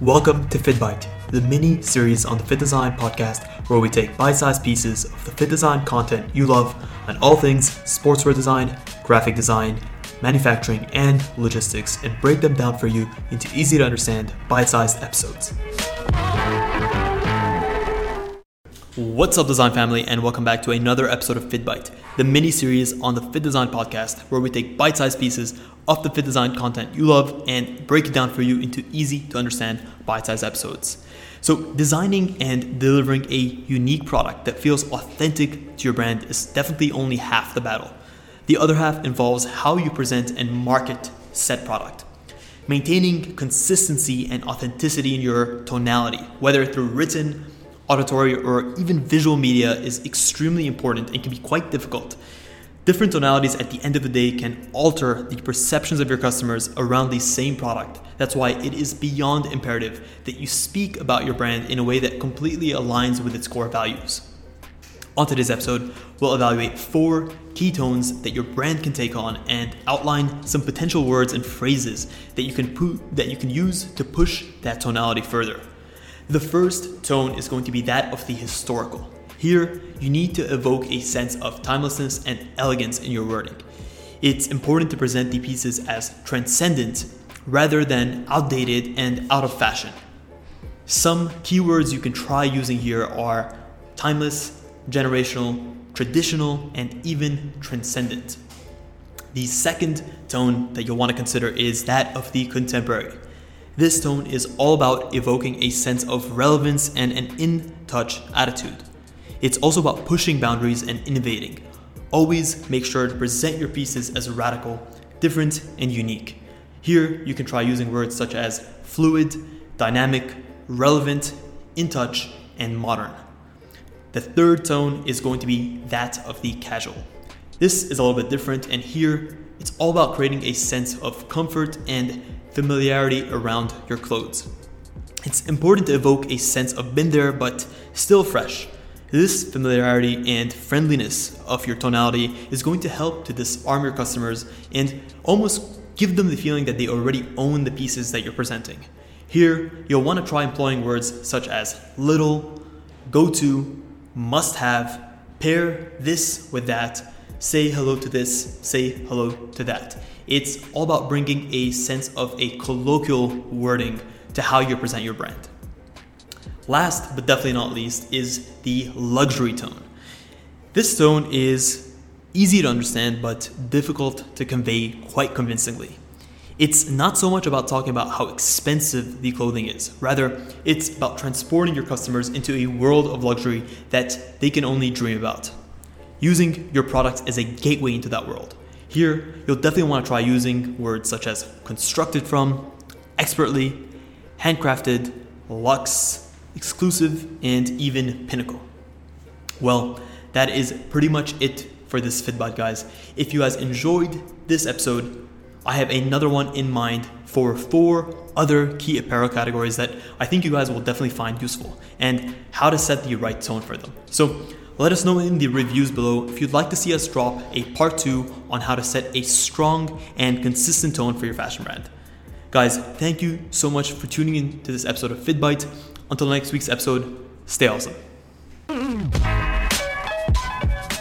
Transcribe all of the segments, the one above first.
Welcome to FittBite, the mini series on the FittDesign podcast where we take bite sized pieces of the FittDesign content you love on all things sportswear design, graphic design, manufacturing, and logistics and break them down for you into easy to understand bite sized episodes. What's up, design family, and welcome back to another episode of FittBite, the mini series on the FittDesign podcast, where we take bite sized pieces of the FittDesign content you love and break it down for you into easy to understand bite sized episodes. So, designing and delivering a unique product that feels authentic to your brand is definitely only half the battle. The other half involves how you present and market said product. Maintaining consistency and authenticity in your tonality, whether through written, auditory, or even visual media is extremely important and can be quite difficult. Different tonalities at the end of the day can alter the perceptions of your customers around the same product. That's why it is beyond imperative that you speak about your brand in a way that completely aligns with its core values. On today's episode, we'll evaluate four key tones that your brand can take on and outline some potential words and phrases that you can pu- that you can use to push that tonality further. The first tone is going to be that of the historical. Here, you need to evoke a sense of timelessness and elegance in your wording. It's important to present the pieces as transcendent rather than outdated and out of fashion. Some keywords you can try using here are timeless, generational, traditional, and even transcendent. The second tone that you'll want to consider is that of the contemporary. This tone is all about evoking a sense of relevance and an in touch attitude. It's also about pushing boundaries and innovating. Always make sure to present your pieces as radical, different, and unique. Here, you can try using words such as fluid, dynamic, relevant, in touch, and modern. The third tone is going to be that of the casual. This is a little bit different, and here it's all about creating a sense of comfort and familiarity around your clothes. It's important to evoke a sense of been there but still fresh. This familiarity and friendliness of your tonality is going to help to disarm your customers and almost give them the feeling that they already own the pieces that you're presenting. Here, you'll want to try employing words such as little, go to, must have, pair this with that, say hello to this, say hello to that. It's all about bringing a sense of a colloquial wording to how you present your brand. Last but definitely not least is the luxury tone. This tone is easy to understand but difficult to convey quite convincingly. It's not so much about talking about how expensive the clothing is. Rather, it's about transporting your customers into a world of luxury that they can only dream about. Using your products as a gateway into that world. Here, you'll definitely want to try using words such as constructed from, expertly, handcrafted, luxe, exclusive, and even pinnacle. Well, that is pretty much it for this FittBite, guys. If you guys enjoyed this episode, I have another one in mind for four other key apparel categories that I think you guys will definitely find useful and how to set the right tone for them. So let us know in the reviews below if you'd like to see us drop a part two on how to set a strong and consistent tone for your fashion brand. Guys, thank you so much for tuning in to this episode of FittBite. Until next week's episode, stay awesome.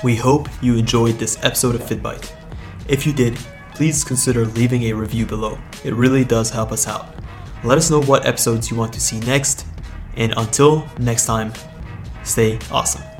We hope you enjoyed this episode of FittBite. If you did, please consider leaving a review below. It really does help us out. Let us know what episodes you want to see next, and until next time, stay awesome.